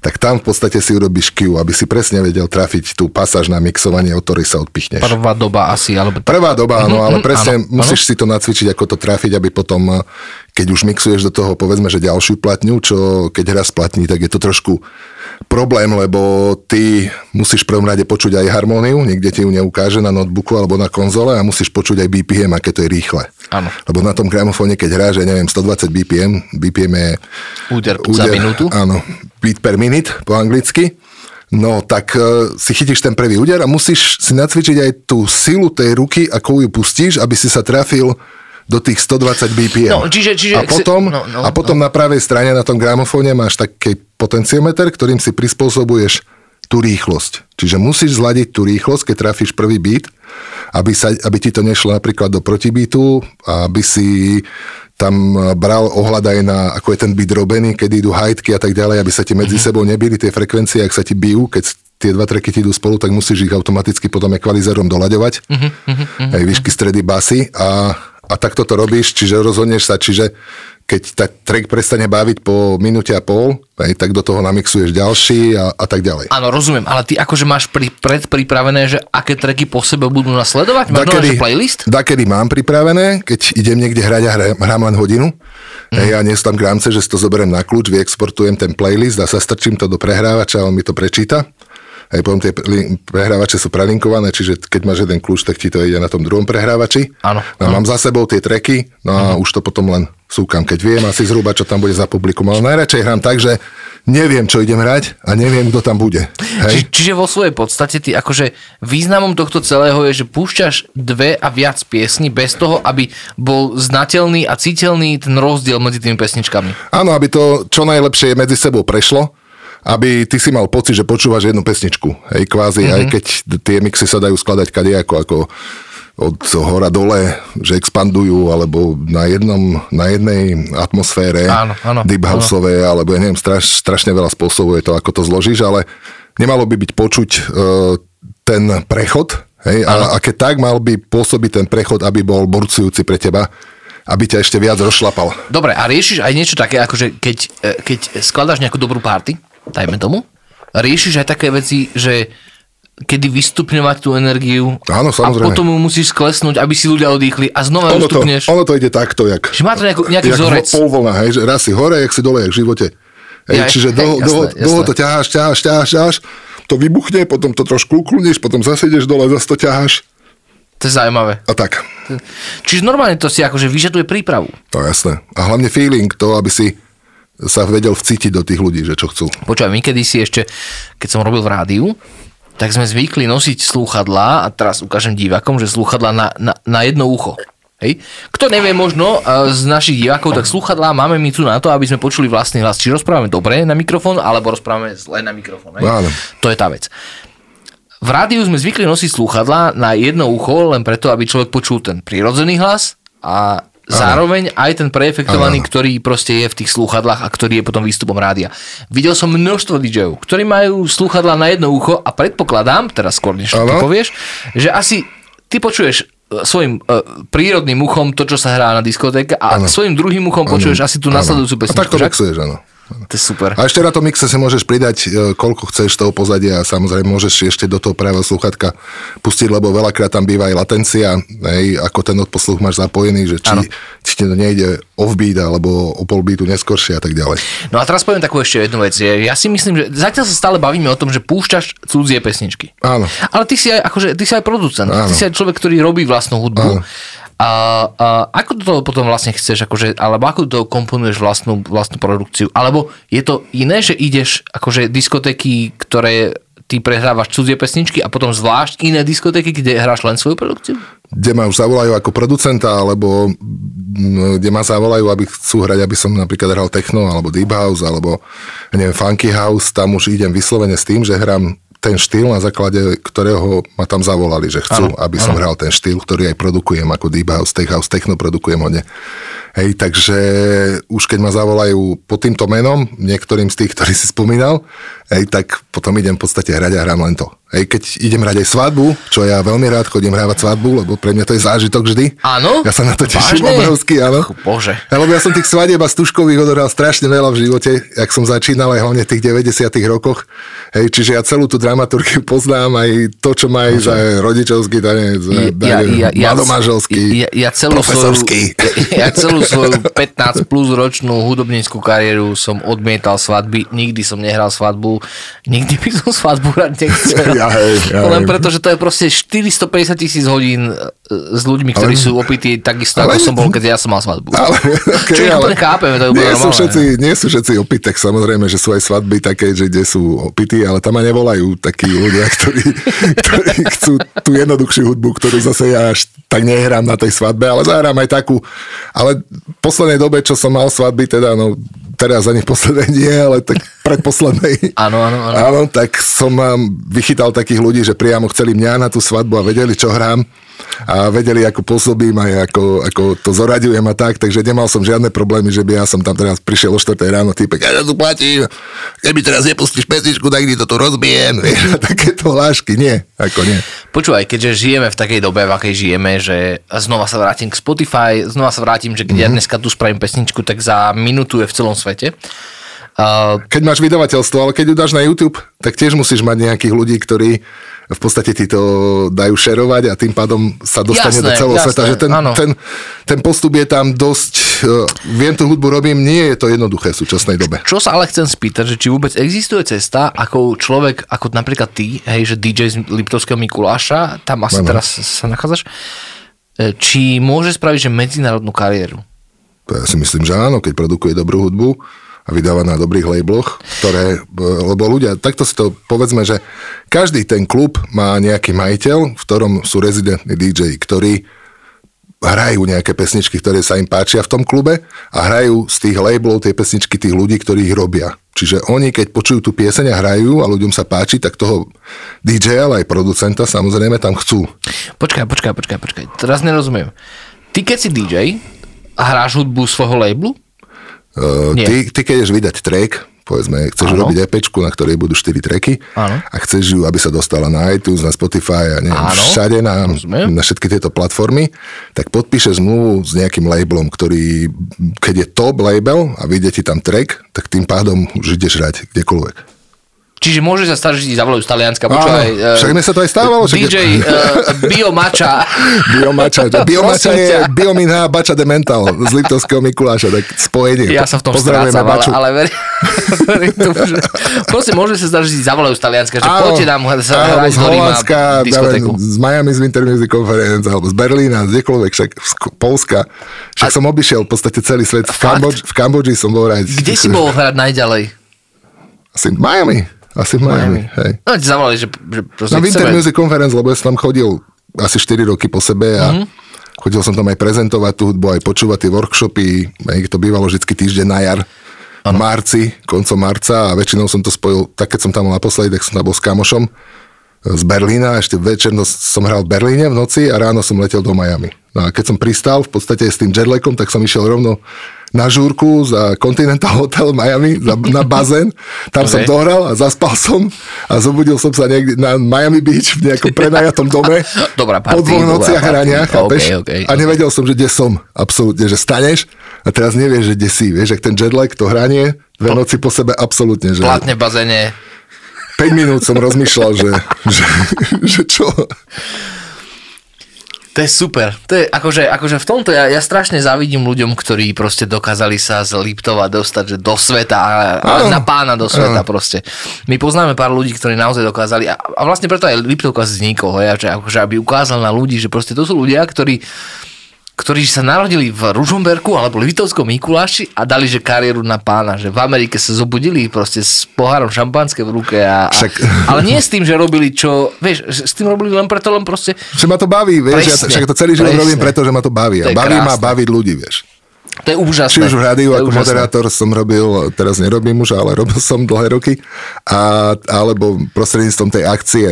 tak tam v podstate si urobíš Q, aby si presne vedel trafiť tú pasáž na mixovanie, od ktorej sa odpichneš. Prvá doba asi, alebo... Prvá doba, áno, mhm, ale mhm, presne áno, musíš áno. si to nacvičiť, ako to trafiť, aby potom, keď už mixuješ do toho, povedzme, že ďalšiu platňu, čo keď raz platní, tak je to trošku problém, lebo ty musíš prvom rade počuť aj harmóniu, niekde ti ju neukáže na notebooku alebo na konzole a musíš počuť aj BPM, aké to je rýchle. Áno. Lebo na tom gramofóne, keď hráš, ja neviem, 120 BPM, BPM je... Úder, úder za minútu. Áno, beat per minute po anglicky. No tak uh, si chytíš ten prvý úder a musíš si nacvičiť aj tú silu tej ruky, ako ju pustíš, aby si sa trafil do tých 120 BPM. No, čiže, čiže, a potom, no, no, a potom no. na pravej strane na tom gramofóne máš taký potenciometer, ktorým si prispôsobuješ tú rýchlosť. Čiže musíš zladiť tú rýchlosť, keď trafíš prvý beat, aby, sa, aby ti to nešlo napríklad do protibítu, aby si tam bral ohľad aj na, ako je ten beat robený, keď idú hajtky a tak ďalej, aby sa ti medzi mm-hmm. sebou nebili tie frekvencie, ak sa ti bijú, keď tie dva treky ti idú spolu, tak musíš ich automaticky potom ekvalizérom doľaďovať. Mm-hmm. Aj výšky, stredy, basy a, a takto to robíš, čiže rozhodneš sa, čiže keď tá track prestane baviť po minúte a pol, hej, tak do toho namixuješ ďalší a, a tak ďalej. Áno, rozumiem, ale ty akože máš pri, predpripravené, že aké tracky po sebe budú nasledovať? Máš dakedy, playlist? Dakedy mám pripravené, keď idem niekde hrať a hrám, hrám len hodinu, mm. hej, ja nie tam gramce, že si to zoberiem na kľúč, vyexportujem ten playlist a sa strčím to do prehrávača a on mi to prečíta. Aj potom tie prehrávače sú prelinkované, čiže keď máš jeden kľúč, tak ti to ide na tom druhom prehrávači. Áno. No, mám za sebou tie treky, no a uh-huh. už to potom len súkam, keď viem asi zhruba, čo tam bude za publikum. Ale najradšej hrám tak, že neviem, čo idem hrať a neviem, kto tam bude. Hej? Či, čiže vo svojej podstate ty akože významom tohto celého je, že púšťaš dve a viac piesní bez toho, aby bol znateľný a citeľný ten rozdiel medzi tými pesničkami. Áno, aby to čo najlepšie medzi sebou prešlo aby ty si mal pocit, že počúvaš jednu pesničku. Hej, kvázi, mm-hmm. aj keď tie mixy sa dajú skladať kadejako, ako od hora dole, že expandujú, alebo na, jednom, na jednej atmosfére áno, áno, deep houseové, áno. alebo ja neviem, straš, strašne veľa spôsobov je to, ako to zložíš, ale nemalo by byť počuť uh, ten prechod, hej, a, a keď tak mal by pôsobiť ten prechod, aby bol burcujúci pre teba, aby ťa ešte viac rozšlapal. Dobre, a riešiš aj niečo také, akože keď, e, keď skladáš nejakú dobrú party, dajme tomu, riešiš aj také veci, že kedy vystupňovať tú energiu Áno, samozrejme. a potom ju musíš sklesnúť, aby si ľudia odýchli a znova ono vystupneš. To, ono to ide takto, jak... Čiže má to nejakú, nejaký jak vzorec. polvlna, hej, že raz si hore, jak si dole, jak v živote. Hej, ja, čiže dlho, hej, dlho, jasné, dlho to ťaháš, ťaháš, ťaháš, ťaháš, to vybuchne, potom to trošku uklunieš, potom zase ideš dole, zase to ťaháš. To je zaujímavé. A tak. Čiže normálne to si akože vyžaduje prípravu. To jasné. A hlavne feeling, to, aby si sa vedel vcítiť do tých ľudí, že čo chcú. Počúvaj, my kedy si ešte, keď som robil v rádiu, tak sme zvykli nosiť slúchadlá, a teraz ukážem divákom, že slúchadlá na, na, na jedno ucho. Hej. Kto nevie možno z našich divákov, tak slúchadlá máme my tu na to, aby sme počuli vlastný hlas. Či rozprávame dobre na mikrofón, alebo rozprávame zle na mikrofón. Hej. Áno. To je tá vec. V rádiu sme zvykli nosiť slúchadlá na jedno ucho, len preto, aby človek počul ten prírodzený hlas a Zároveň aj ten preefektovaný, ano. ktorý proste je v tých slúchadlách a ktorý je potom výstupom rádia. Videl som množstvo DJov, ktorí majú slúchadlá na jedno ucho a predpokladám, teraz skôr než to povieš, že asi ty počuješ e, svojim uh, prírodným uchom to, čo sa hrá na diskotéke a ano. svojim druhým uchom počuješ ano. asi tú nasledujúcu pesničku. A tak to mixuješ, áno. To je super. A ešte na tom mixe si môžeš pridať, e, koľko chceš toho pozadia a samozrejme môžeš ešte do toho pravého sluchatka pustiť, lebo veľakrát tam býva aj latencia, hej, ako ten odposluch máš zapojený, že či, či ti to nejde offbeat alebo o polbeatu neskôršie a tak ďalej. No a teraz poviem takú ešte jednu vec. Ja si myslím, že zatiaľ sa stále bavíme o tom, že púšťaš cudzie pesničky. Áno. Ale ty si aj, akože, ty si aj producent. Áno. Ty si aj človek, ktorý robí vlastnú hudbu. Áno. A, a ako to potom vlastne chceš, akože, alebo ako to komponuješ vlastnú, vlastnú produkciu? Alebo je to iné, že ideš, akože diskotéky, ktoré ty prehrávaš cudzie pesničky a potom zvlášť iné diskotéky, kde hráš len svoju produkciu? Kde ma už zavolajú ako producenta, alebo kde ma zavolajú, aby chcú hrať, aby som napríklad hral techno, alebo deep house, alebo neviem, funky house, tam už idem vyslovene s tým, že hrám ten štýl, na základe ktorého ma tam zavolali, že chcú, ano, aby som ano. hral ten štýl, ktorý aj produkujem ako Deep House, Tech House, Techno produkujem hodne. Hej, takže už keď ma zavolajú pod týmto menom, niektorým z tých, ktorý si spomínal, hej, tak potom idem v podstate hrať a hrám len to. Hej, keď idem hrať aj svadbu, čo ja veľmi rád chodím hrávať svadbu, lebo pre mňa to je zážitok vždy. Áno? Ja sa na to teším Vážne? obrovsky, áno. Bože. Ja, lebo ja som tých svadieb a stužkových odohral strašne veľa v živote, jak som začínal aj hlavne v tých 90 rokoch. Hej, čiže ja celú tú dramaturgiu poznám, aj to, čo má aj za rodičovský tanec, ja, ja, ja, mladomáželský, ja, ja, celú profesorský. Svoju, ja, ja celú svoju 15 plus ročnú hudobníckú kariéru som odmietal svadby, nikdy som nehral svadbu, nikdy by som svadbu hrať nechcel. Ja, hej, ja, Len preto, že to je proste 450 tisíc hodín s ľuďmi, ktorí ale, sú opití takisto, ale, ako som bol, keď ja som mal svadbu. Ale, okay, Čo ale, chápeme, to je nie sú, všetci, nie sú všetci opití, tak samozrejme, že sú aj svadby také, že kde sú opití, ale tam ma nevolajú takí ľudia, ktorí, ktorí chcú tú jednoduchšiu hudbu, ktorú zase ja až tak nehrám na tej svadbe, ale zahrám aj takú. Ale v poslednej dobe, čo som mal svadby, teda no teraz ani v poslednej nie, ale tak predposlednej. Áno, áno, áno. Áno, tak som vychytal takých ľudí, že priamo chceli mňa na tú svadbu a vedeli, čo hrám a vedeli, ako pôsobím aj ako, ako to zoraďujem a tak, takže nemal som žiadne problémy, že by ja som tam teraz prišiel o 4 ráno, typek, ja tu platím, keby teraz nepustíš pesničku, tak to tu rozbijem, a takéto hlášky, nie, ako nie. Počúvaj, keďže žijeme v takej dobe, v akej žijeme, že znova sa vrátim k Spotify, znova sa vrátim, že keď mm-hmm. ja dneska tu spravím pesničku, tak za minútu je v celom svete. Uh, keď máš vydavateľstvo, ale keď ju dáš na YouTube, tak tiež musíš mať nejakých ľudí, ktorí v podstate ti to dajú šerovať a tým pádom sa dostane jasné, do celého jasné, sveta. Že ten, ten, ten postup je tam dosť, uh, viem tú hudbu robím, nie je to jednoduché v súčasnej dobe. Čo sa ale chcem spýtať, že či vôbec existuje cesta, ako človek, ako napríklad ty, hej, že DJ z Liptovského Mikuláša, tam asi ano. teraz sa nachádzaš, e, či môže spraviť, že medzinárodnú kariéru? To ja si myslím, že áno, keď produkuje dobrú hudbu, a vydáva na dobrých labloch, ktoré, lebo ľudia, takto si to povedzme, že každý ten klub má nejaký majiteľ, v ktorom sú rezidentní DJ, ktorí hrajú nejaké pesničky, ktoré sa im páčia v tom klube a hrajú z tých labelov tie pesničky tých ľudí, ktorí ich robia. Čiže oni, keď počujú tú pieseň a hrajú a ľuďom sa páči, tak toho DJ, ale aj producenta samozrejme tam chcú. Počkaj, počkaj, počkaj, počkaj. Teraz nerozumiem. Ty keď si DJ a hráš hudbu svojho labelu, Uh, ty, ty keď ideš vydať track, povedzme, chceš ano. robiť EP, na ktorej budú 4 tracky ano. a chceš ju, aby sa dostala na iTunes, na Spotify a neviem, ano. všade na, na všetky tieto platformy, tak podpíše zmluvu s nejakým labelom, ktorý, keď je top label a vyjde ti tam track, tak tým pádom už ideš hrať kdekoľvek. Čiže môže sa stať, že ti zavolajú z Talianska. Počúvaj, uh, však mi sa to aj stávalo. Však... DJ uh, Biomača. Biomača. Biomača je Biomina Bača de Mental z Liptovského Mikuláša, tak spojenie. Ja sa v tom strácam, ale, ale verím, verím tomu, že... Proste môže sa stať, že ti zavolajú z Talianska, že áno, poďte nám sa hrať z Holandska, z Miami z Winter Music Conference, alebo z Berlína, z kdekoľvek, však z Polska. Však A... som obišiel v podstate celý svet. V, Kambodži, v Kambodži som bol hrať. Kde si bol hrať najďalej? Asi Miami. Asi v Miami, Miami. hej. No, ti zavolali, že, že Na Winter. Music Conference, lebo ja som tam chodil asi 4 roky po sebe a mm-hmm. chodil som tam aj prezentovať tú hudbu, aj počúvať tie workshopy, aj to bývalo vždy týždeň na jar. Ano. Marci, koncom marca a väčšinou som to spojil, tak keď som tam bol naposledy, tak som tam bol s kamošom z Berlína, ešte večer som hral v Berlíne v noci a ráno som letel do Miami. No a keď som pristal v podstate s tým jetlagom, tak som išiel rovno na žúrku za Continental Hotel Miami, za, na bazén. Tam okay. som dohral a zaspal som a zobudil som sa niekde na Miami Beach v nejakom prenajatom dome. Dobrá party, po dvoch nociach hraniach. Okay, okay, a nevedel som, že kde som. Absolútne, že staneš a teraz nevieš, že kde si. Vieš, ak ten jetlag, to hranie, dve noci po sebe, absolútne. Že... Platne v bazéne. 5 minút som rozmýšľal, že, že, že čo. To je super. To je, akože, akože v tomto ja, ja strašne závidím ľuďom, ktorí proste dokázali sa z Liptova dostať že do sveta a, a na pána do sveta Ano. proste. My poznáme pár ľudí, ktorí naozaj dokázali a, a vlastne preto aj Liptovka vznikol, ja, že, akože aby ukázal na ľudí, že proste to sú ľudia, ktorí ktorí sa narodili v Ružomberku alebo Litovskom Mikuláši a dali, že kariéru na pána, že v Amerike sa zobudili proste s pohárom šampanské v ruke a, a Však- ale nie s tým, že robili čo, vieš, s tým robili len preto, len proste Že ma to baví, vieš, ja Presne, však to celý život presne. robím preto, že ma to baví. A baví ma krásne. baviť ľudí, vieš. To je úžasné. Či už v rádiu ako úžasné. moderátor som robil, teraz nerobím už, ale robil som dlhé roky, a, alebo prostredníctvom tej akcie,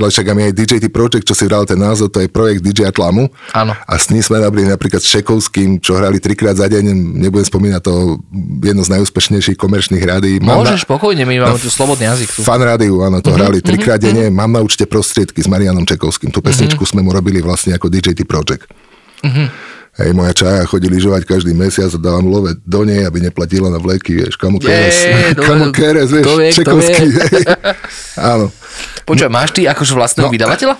však aj DJT Project, čo si vral ten názov, to je projekt DJ Tlamu. Áno. A s ním sme robili napríklad s Šekovským, čo hrali trikrát za deň, nebudem spomínať to jedno z najúspešnejších komerčných rádií. Mám na- Môžeš pokojne, my máme tu slobodný jazyk tu. Fan rádiu, áno, Mhm, to hrali trikrát denne. Mám na účte prostriedky s Marianom Čekovským. Tú pesničku sme mu robili vlastne ako DJT Project. Mhm. Hej, moja čaja chodí lyžovať každý mesiac a dávam love do nej, aby neplatila na vleky, vieš, kamo keres, Jej, to- kamo keres, vieš, vie, Čekovský, vie. Áno. Počuj, máš ty akože vlastného No, vydavateľa?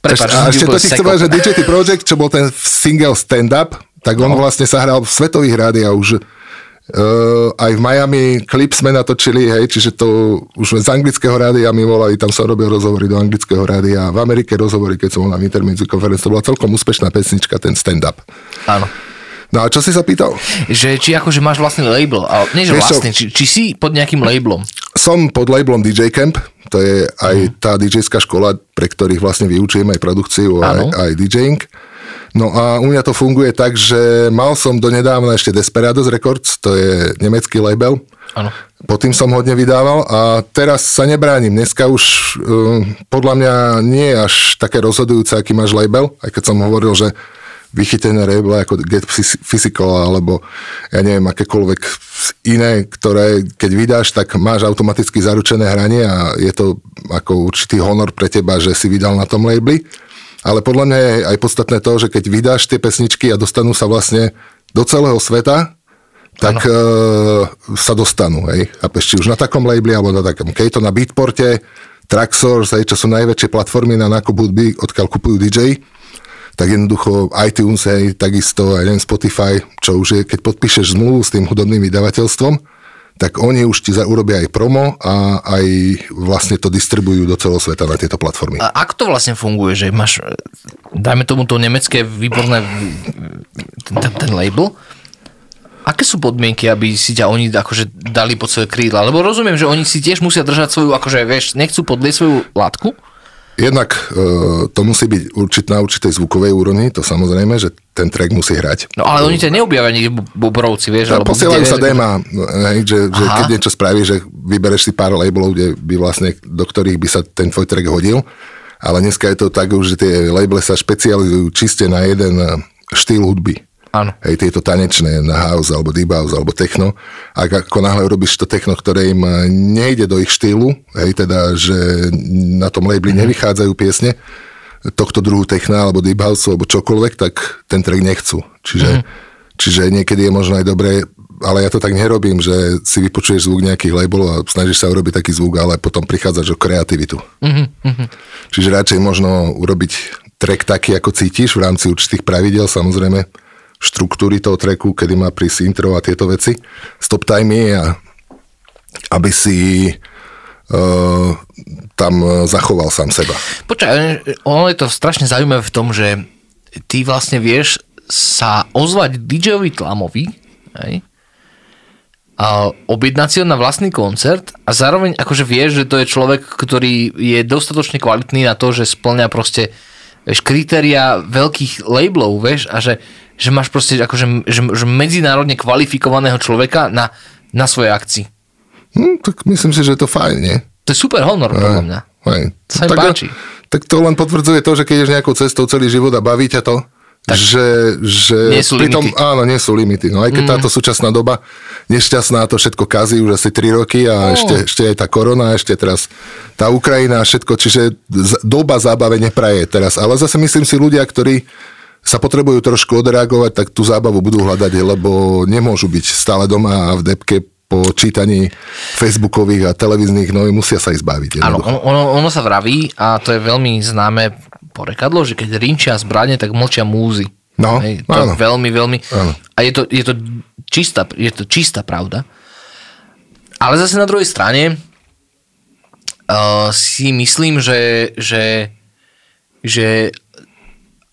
Prepáč, a ešte to ti chcem že DJT Project, čo bol ten single stand-up, tak on vlastne sa hral v svetových rádiách už Uh, aj v Miami klip sme natočili, hej, čiže to už z anglického rádia mi volali, tam som robil rozhovory do anglického rádia, v Amerike rozhovory, keď som bol na Intermusic Conference, to bola celkom úspešná pesnička, ten stand-up. Áno. No a čo si sa pýtal? Že či akože máš vlastný label, ale nie že Vieš vlastný, či, či si pod nejakým labelom. Som pod labelom DJ Camp, to je aj tá DJ-ská škola, pre ktorých vlastne vyučujem aj produkciu, Áno. aj, aj DJing. No a u mňa to funguje tak, že mal som donedávna ešte Desperados Records, to je nemecký label. Áno. Pod tým som hodne vydával a teraz sa nebránim. Dneska už uh, podľa mňa nie je až také rozhodujúce, aký máš label, aj keď som hovoril, že vychytené label ako Get Phys- Physical alebo ja neviem, akékoľvek iné, ktoré keď vydáš, tak máš automaticky zaručené hranie a je to ako určitý honor pre teba, že si vydal na tom labeli. Ale podľa mňa je aj podstatné to, že keď vydáš tie pesničky a dostanú sa vlastne do celého sveta, tak uh, sa dostanú, hej. A či už na takom labeli, alebo na takom, keď je to na Beatporte, Traxsource, hej, čo sú najväčšie platformy na nákup hudby, odkiaľ kupujú DJ, tak jednoducho iTunes, hej, takisto, aj neviem, Spotify, čo už je, keď podpíšeš zmluvu s tým hudobným vydavateľstvom, tak oni už ti za, urobia aj promo a aj vlastne to distribujú do celého sveta na tieto platformy. A ako to vlastne funguje, že máš, e, dajme tomu to nemecké výborné, ten, ten, ten label, aké sú podmienky, aby si ťa oni akože dali pod svoje krídla? Lebo rozumiem, že oni si tiež musia držať svoju, akože vieš, nechcú podlieť svoju látku, Jednak e, to musí byť určit, na určitej zvukovej úrovni, to samozrejme, že ten track musí hrať. no ale oni ťa neobjavia niekde v Bobrovci, vieš, alebo posielajú kde, sa déma, hej, že, že keď niečo spravíš, že vybereš si pár labelov, kde by vlastne, do ktorých by sa ten tvoj track hodil. Ale dneska je to tak už, že tie labely sa špecializujú čiste na jeden eh, štýl hudby. Áno. Hej, tieto tanečné na house, alebo deep house, alebo techno. A ako náhle robíš to techno, ktoré im eh, nejde do ich štýlu, hej, teda, že na tom labeli nevychádzajú piesne tohto druhu techna, alebo deep house, alebo čokoľvek, tak ten track nechcú. Čiže, čiže niekedy je možno aj dobré, ale ja to tak nerobím, že si vypočuješ zvuk nejakých labelov a snažíš sa urobiť taký zvuk, ale potom prichádzaš o kreativitu. Čiže radšej možno urobiť track taký, ako cítiš v rámci určitých pravidel, samozrejme štruktúry toho tracku, kedy má prísť intro a tieto veci, stop timey a aby si uh, tam eh, zachoval sám seba. Počkaj, ono je to strašne zaujímavé v tom, že ty vlastne vieš sa ozvať DJ-ovi Tlamovi, hej, a objednať si ho na vlastný koncert a zároveň akože vieš, že to je človek, ktorý je dostatočne kvalitný na to, že splňa proste vieš, kritéria veľkých labelov, vieš, a že, že máš proste akože že, že medzinárodne kvalifikovaného človeka na, na svojej akcii. Hm, tak myslím si, že je to fajn, nie? To je super honor, podľa mňa. Hej. Sa tak, páči. tak to len potvrdzuje to, že keď ideš nejakou cestou celý život a baví ťa to, tak že, že nie sú pritom, limity. áno, nie sú limity. No aj keď mm. táto súčasná doba nešťastná, to všetko kazí už asi 3 roky a No. ešte, ešte aj tá korona, ešte teraz tá Ukrajina a všetko, čiže doba zábave nepraje teraz. Ale zase myslím si ľudia, ktorí sa potrebujú trošku odreagovať, tak tú zábavu budú hľadať, lebo nemôžu byť stále doma a v depke po čítaní facebookových a televíznych novín musia sa ich zbaviť. Áno, ono, ono, sa vraví a to je veľmi známe porekadlo, že keď rinčia zbranie, tak mlčia múzy. No, Hej, to áno. veľmi, veľmi... Áno. A je to, je, to čistá, je to čistá pravda. Ale zase na druhej strane uh, si myslím, že, že, že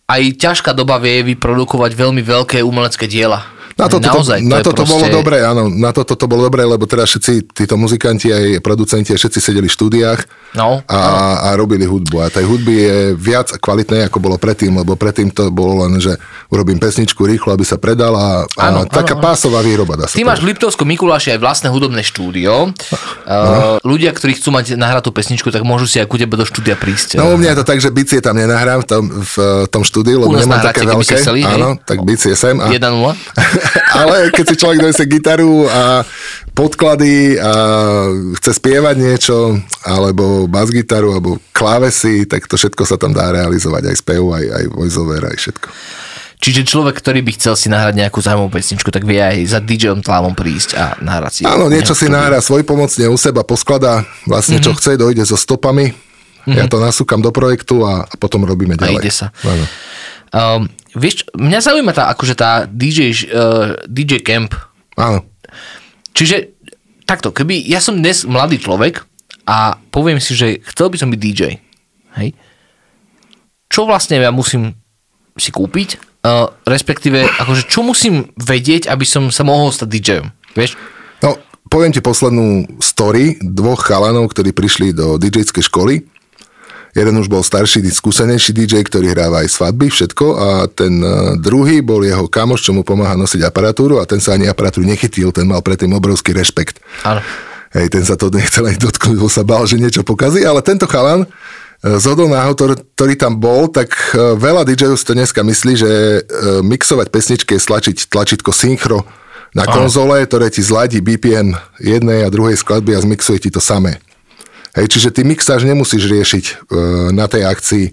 aj ťažká doba vie vyprodukovať veľmi veľké umelecké diela. Na toto, Naozaj, to, na je toto proste... bolo dobré, áno, na toto to bolo dobré, lebo teraz všetci títo muzikanti aj producenti aj všetci sedeli v štúdiách No, a, a robili hudbu. A tej hudby je viac kvalitnej, ako bolo predtým, lebo predtým to bolo len, že urobím pesničku rýchlo, aby sa predala a Áno, taká áno. pásová výroba. Dá sa Ty máš v. Liptovskom Mikuláši aj vlastné hudobné štúdio. Uh, ľudia, ktorí chcú mať nahratú pesničku, tak môžu si aj ku tebe do štúdia prísť. No u mňa je to tak, že bicie tam nenahrám v tom, v tom štúdiu, lebo U nás nemám také veľké. chceli, áno, tak bicie sem. A, 1-0. ale keď si človek donese gitaru a podklady a chce spievať niečo, alebo basgitaru, alebo klávesy, tak to všetko sa tam dá realizovať, aj spev, aj, aj voiceover, aj všetko. Čiže človek, ktorý by chcel si nahrať nejakú zaujímavú pesničku, tak vie aj za DJom Tlávom prísť a nahrať si. Áno, niečo si nahrá svoj pomocne u seba, poskladá vlastne Mhm. čo chce, dojde so stopami, ja to nasúkam do projektu a, a potom robíme A ďalej. ide sa. Áno. Um, vieš, mňa zaujíma tá, akože tá DJ, uh, DJ camp. Áno. Čiže takto, keby ja som dnes mladý človek a poviem si, že chcel by som byť DJ. Hej? Čo vlastne ja musím si kúpiť? Uh, respektíve, akože čo musím vedieť, aby som sa mohol stať DJom? Vieš? No, poviem ti poslednú story dvoch chalanov, ktorí prišli do DJ-skej školy. Jeden už bol starší, skúsenejší DJ, ktorý hráva aj svadby, všetko a ten eh, druhý bol jeho kamoš, čo mu pomáha nosiť aparatúru a ten sa ani aparatúru nechytil, ten mal predtým obrovský rešpekt. Áno. Hej, ten sa to nechcel aj dotknúť, lebo sa bál, že niečo pokazí, ale tento chalan z hodou náhod, ktorý- tam bol, tak eh, veľa DJ-ov si to dneska myslí, že eh, mixovať pesničky je stlačiť tlačítko synchro na konzole, ktoré ti zladí BPM jednej a druhej skladby a zmixuje ti to samé. Hej, čiže ty mixáž nemusíš riešiť e, na tej akcii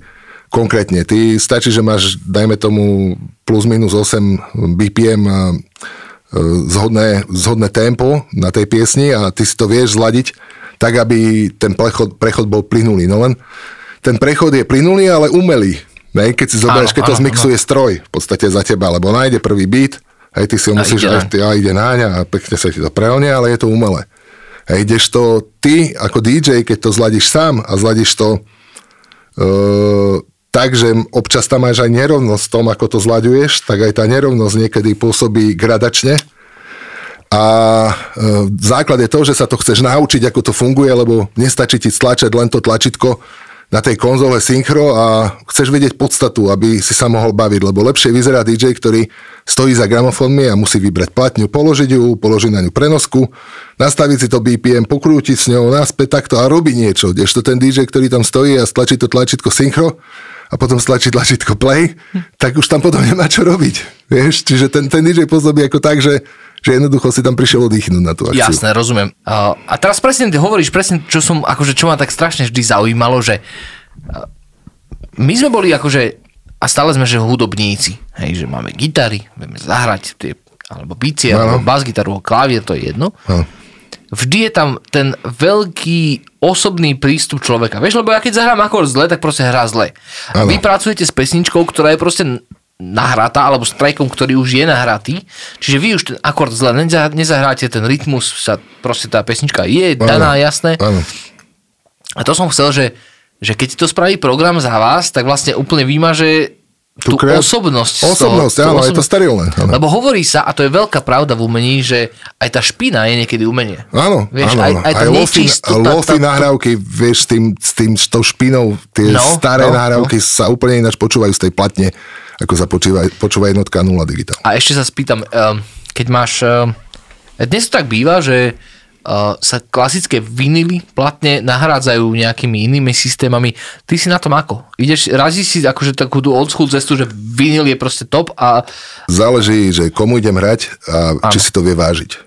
konkrétne. Ty stačí, že máš, dajme tomu, plus minus 8 BPM e, e, zhodné, zhodné tempo na tej piesni a ty si to vieš zladiť tak, aby ten prechod, prechod bol plynulý. No len ten prechod je plynulý, ale umelý. Ne? Keď si zoberieš, Áno, keď to áno, zmixuje stroj v podstate za teba, lebo nájde prvý beat, hej, ty si ho musíš, aj, ty, a ide náň a pekne sa ti to prelne, ale je to umelé. Hej, kdežto ty ako DJ, keď to zladíš sám a zladíš to uh, tak, že občas tam máš aj nerovnosť v tom, ako to zlaďuješ, tak aj tá nerovnosť niekedy pôsobí gradačne. A e, základ je to, že sa to chceš naučiť, ako to funguje, lebo nestačí ti stlačať len to tlačítko na tej konzole synchro a chceš vedieť podstatu, aby si sa mohol baviť, lebo lepšie vyzerá DJ, ktorý stojí za gramofónmi a musí vybrať platňu, položiť ju, položiť na ňu prenosku, nastaviť si to BPM, pokrútiť s ňou naspäť takto a robí niečo. Kdežto ten DJ, ktorý tam stojí a stlačí to tlačítko synchro a potom stlačí tlačítko play, tak už tam potom nemá čo robiť. Vieš? Čiže ten, ten DJ pôsobí ako tak, že, že jednoducho si tam prišiel oddychnúť na tú akciu. Jasné, rozumiem. A, teraz presne ty hovoríš, presne čo som, akože čo ma tak strašne vždy zaujímalo, že my sme boli akože, a stále sme, že hudobníci, hej, že máme gitary, vieme zahrať tie, alebo bicie, Áno. alebo bas-gitaru, klavier, to je jedno. Áno. Vždy je tam ten veľký osobný prístup človeka. Vieš, lebo ja keď zahrám akord zle, tak proste hrá zle. A Áno. vy pracujete s pesničkou, ktorá je proste nahratá, alebo s trackom, ktorý už je nahratý. Čiže vy už ten akord zle neza- nezahráte, ten rytmus sa, proste tá pesnička je daná, jasné. Áno. A to som chcel, že, že keď to spraví program za vás, tak vlastne úplne vymaže tú, kreat- osobnosť. toho- Osobnosť, tú áno, je to osobnosť. sterilné. Áno. Lebo hovorí sa, a to je veľká pravda v umení, že aj tá špina je niekedy umenie. Áno, Vieš, áno, aj, áno. aj, aj lofi, nečistota, lofi tá- nahrávky, vieš, s tým, s tým, s tou špinou, tie No, staré no, nahrávky no. sa úplne ináč počúvajú z tej platne, ako sa počúva, počúva jednotka 0 digitál. A ešte sa spýtam, um, keď máš... Um, dnes to tak býva, že sa klasické vinily platne nahrádzajú nejakými inými systémami. Ty si na tom ako? Ideš, razíš si akože takú tú old school cestu, že vinyl je proste top a Záleží, že komu idem hrať a Áno. či si to vie vážiť.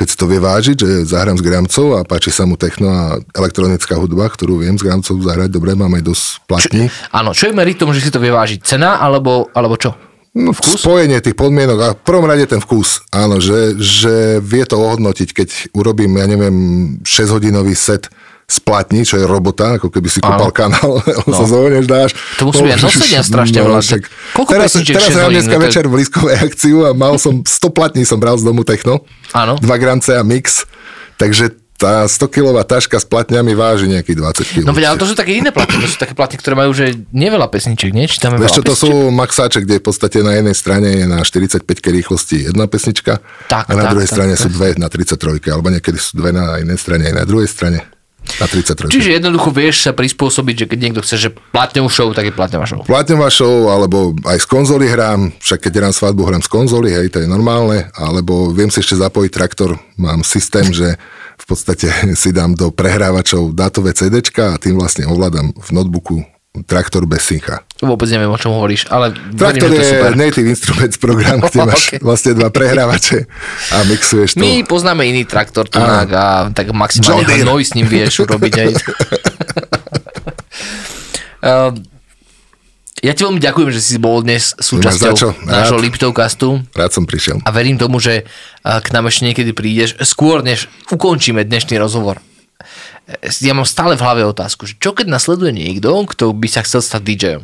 Keď si to vie vážiť, že zahrám s Gramcov a páči sa mu techno a elektronická hudba, ktorú viem s Gramcov zahrať, dobre, mám aj dosť platní. áno, čo je meritom, že si to vie vážiť? Cena alebo, alebo čo? No, spojenie tých podmienok a v prvom rade ten vkus. Áno, že, že vie to ohodnotiť, keď urobím, ja neviem, 6-hodinový set splatní, čo je robota, ako keby si kopal kanál, no. sa zovneš, dáš. To musí byť aj nosenia strašne však- Koľko teraz, pesničiek teraz 6 som hodín? dneska No to večer v blízkovej akciu a mal som 100 platní som bral z domu techno. Áno. 2 gramce a mix. Takže tá 100-kilová taška s platňami váži nejakých 20 kg. No veď, ale to sú také iné platne, to sú také platne, ktoré majú že neveľa pesniček, nie? Či tam je Vieš čo, to sú maxáče, kde v podstate na jednej strane je na 45 rýchlosti jedna pesnička Tak, a na tak, druhej tak, strane tak. sú dve na 33, alebo niekedy sú dve na jednej strane aj na druhej strane na 33. Čiže jednoducho vieš sa prispôsobiť, že keď niekto chce, že platňovú show, tak je platňová show. Platňová show, alebo aj z konzoly hrám, však keď hrám svadbu, hrám z konzoly, hej, to je normálne, alebo viem si ešte zapojiť traktor, mám systém, že v podstate si dám do prehrávačov dátové CDčka a tým vlastne ovládam v notebooku traktor bez syncha. Vôbec neviem, o čom hovoríš, ale Traktor verím, je super. native instruments program, kde máš Ok. vlastne dva prehrávače a mixuješ to. My poznáme iný traktor tunák a tak maximálne hnoj s ním vieš urobiť aj. Ehm, ja ti veľmi ďakujem, že si bol dnes súčasťou nášho Liptovcastu Rád som prišiel. a verím tomu, že a, k nám ešte niekedy prídeš, skôr než ukončíme dnešný rozhovor. Ja mám stále v hlave otázku, že čo keď nasleduje niekto, kto by sa chcel stať DJom?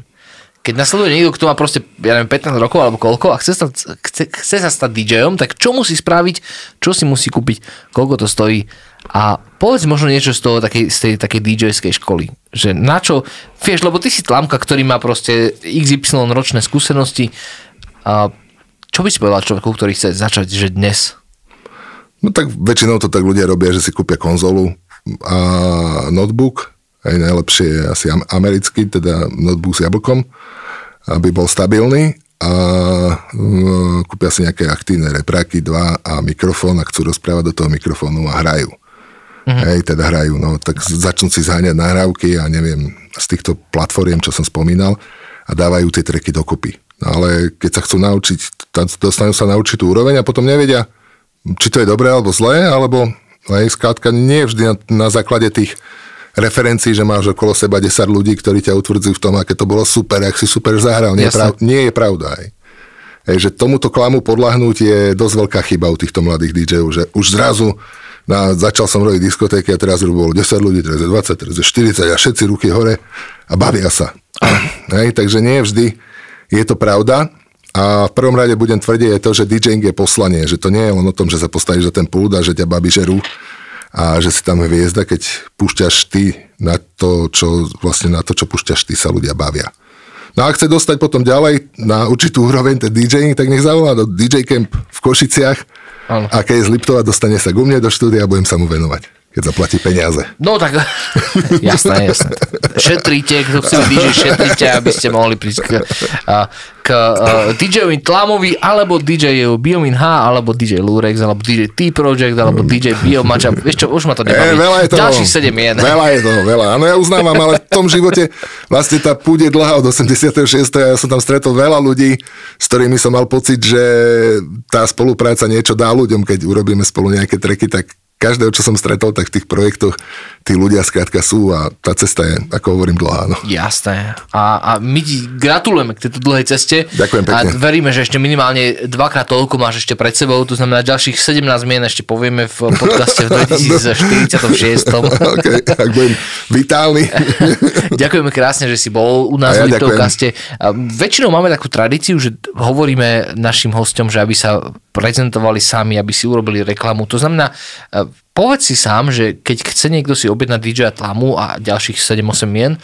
Keď nasleduje niekto, kto má proste, ja neviem, 15 rokov alebo koľko a chce, sa, chce, chce sa stať DJom, tak čo musí spraviť, čo si musí kúpiť, koľko to stojí a povedz možno niečo z toho takej, z tej takej DJ-skej školy. Že na čo, vieš, lebo ty si tlamka, ktorý má proste XY ročné skúsenosti a čo by si povedal človeku, ktorý chce začať, že dnes? No tak väčšinou to tak ľudia robia, že si kúpia konzolu a notebook, aj najlepšie je asi am- americký, teda notebook s jablkom, aby bol stabilný a uh, kúpia si nejaké aktívne repráky, dva a mikrofón a chcú rozprávať do toho mikrofónu a hrajú. Mm-hmm. Hej, teda hrajú, no tak začnú si zháňať nahrávky a neviem, z týchto platformiem, čo som spomínal a dávajú tie treky dokopy. No ale keď sa chcú naučiť, dostanú sa na určitú úroveň a potom nevedia, či to je dobré alebo zlé, alebo aj skrátka nie vždy na, na základe tých referencií, že máš okolo seba 10 ľudí, ktorí ťa utvrdzujú v tom, aké to bolo super, ak si super zahral. Nie, je, prav, nie je pravda. Aj. Hej, že tomuto klamu podľahnúť je dosť veľká chyba u týchto mladých DJov, že už zrazu na, začal som robiť diskotéky a teraz bolo 10 ľudí, teraz je 20, teraz je 40 a všetci ruky hore a bavia sa. Hej, takže nie vždy je to pravda. A v prvom rade budem tvrdiť je to, že DJing je poslanie, že to nie je len o tom, že sa postavíš za ten pult a že ťa babi žerú a že si tam hviezda, keď púšťaš ty na to, čo, vlastne na to, čo púšťaš ty, sa ľudia bavia. No a chce dostať potom ďalej na určitú úroveň ten DJing, tak nech zavolá do DJ Camp v Košiciach Áno. a keď je z Liptova, dostane sa ku mne do štúdia a budem sa mu venovať, keď zaplatí peniaze. No tak, jasné, jasné. Šetrite, kto chce byť DJ, šetrite, aby ste mohli prísť k, k DJ-ovi Tlamovi, alebo DJ Biomin H, alebo DJ Lurex, alebo DJ T-Project, alebo DJ Biomača. Vieš čo, už ma to E, nebaví. veľa je toho. Ďalších 7 mien. Veľa je toho, veľa. Áno, ja uznávam, ale v tom živote vlastne tá púť je dlhá od 86. a ja som tam stretol veľa ľudí, s ktorými som mal pocit, že tá spolupráca niečo dá ľuďom, keď urobíme spolu nejaké treky, tak každého, čo som stretol, tak v tých projektoch tí ľudia skrátka sú a tá cesta je, ako hovorím, dlhá. No. Jasné. A, a my ti gratulujeme k tejto dlhej ceste. Ďakujem pekne. A veríme, že ešte minimálne dvakrát toľko máš ešte pred sebou, to znamená ďalších 17 mien ešte povieme v podcaste v 2046. OK, ak budem vitálny. Ďakujeme krásne, že si bol u nás ja v. Liptovkaste. Väčšinou máme takú tradíciu, že hovoríme našim hostom, že aby sa prezentovali sami, aby si urobili reklamu. To znamená, povedz si sám, že keď chce niekto si objednať DJ Tlamu a ďalších 7-8 mien,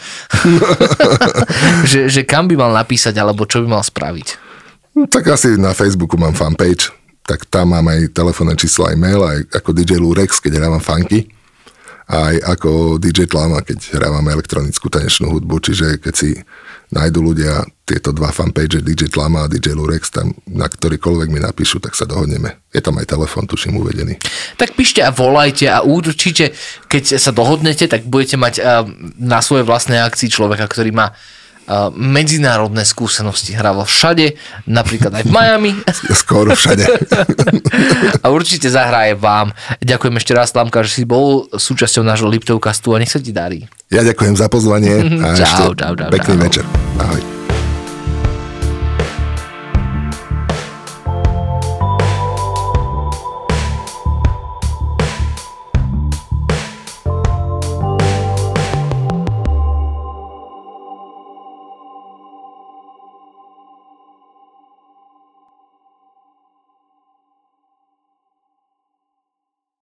že, že kam by mal napísať alebo čo by mal spraviť. No, tak asi na Facebooku mám fanpage, tak tam mám aj telefónne číslo, aj mail, aj ako DJ Lurex, keď hrávam funky, aj ako DJ Tlama, keď hrávam elektronickú tanečnú hudbu, čiže keď si nájdu ľudia tieto dva fanpage, DJ Tlama a DJ Lurex, tam na ktorýkoľvek mi napíšu, tak sa dohodneme. Je tam aj telefón, tuším, uvedený. Tak píšte a volajte a určite, keď sa dohodnete, tak budete mať eh, na svojej vlastnej akcii človeka, ktorý má eh, medzinárodné skúsenosti. Hrával všade, napríklad aj v Miami Skoro všade. a určite zahraje vám. Ďakujem ešte raz, Lamka, že si bol súčasťou nášho Liptovkastu a nech sa ti darí. Ja ďakujem za pozvanie a Čau, ešte čau, čau, pekný čau. večer. Ahoj.